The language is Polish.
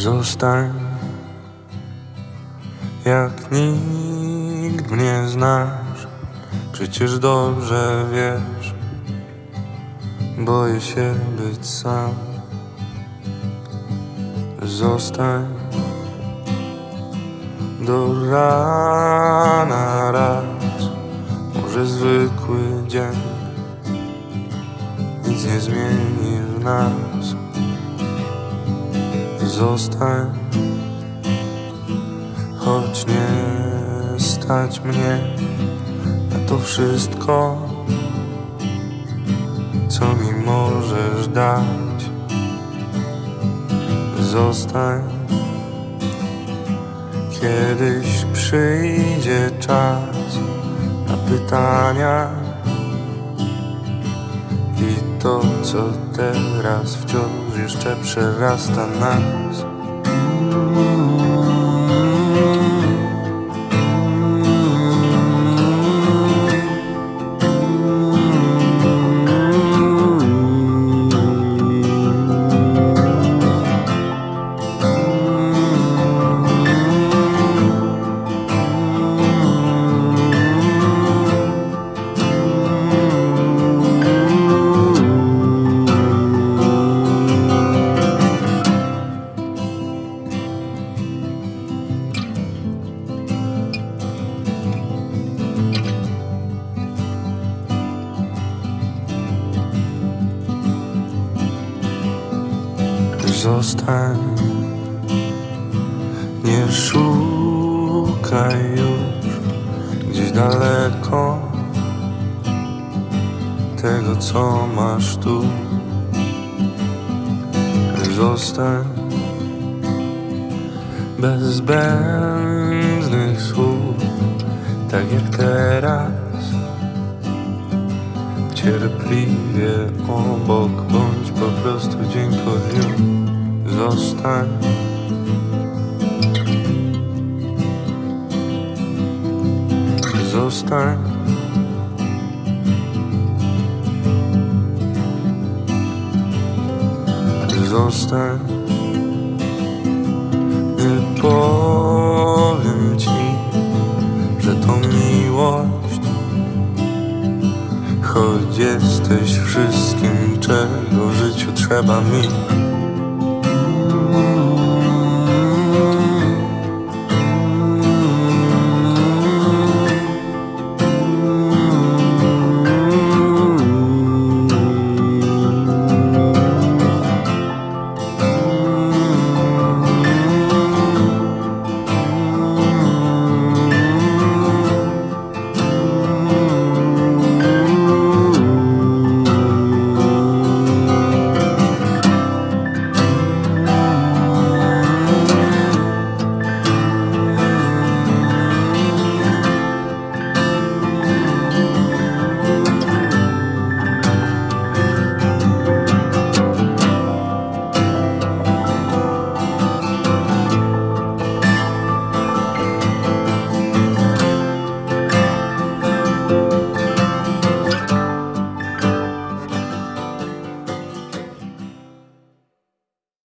Zostań. Jak nikt mnie znasz Przecież dobrze wiesz. Boję się być sam. Zostań. Do rana raz. Może zwykły dzień. Nic nie zmieni w nas Zostań. Choć nie stać mnie Na to wszystko Co mi możesz dać. Zostań. Kiedyś przyjdzie czas Na pytania I to co teraz wciąż jeszcze przerasta nas Zostań. Nie szukaj już Gdzieś daleko Tego co masz tu. Zostań Bez zbędnych słów Tak jak teraz Cierpliwie obok Bądź po prostu dzień Zostań. Zostań. Zostań Choć jesteś? Wszystkim, czego w życiu trzeba mi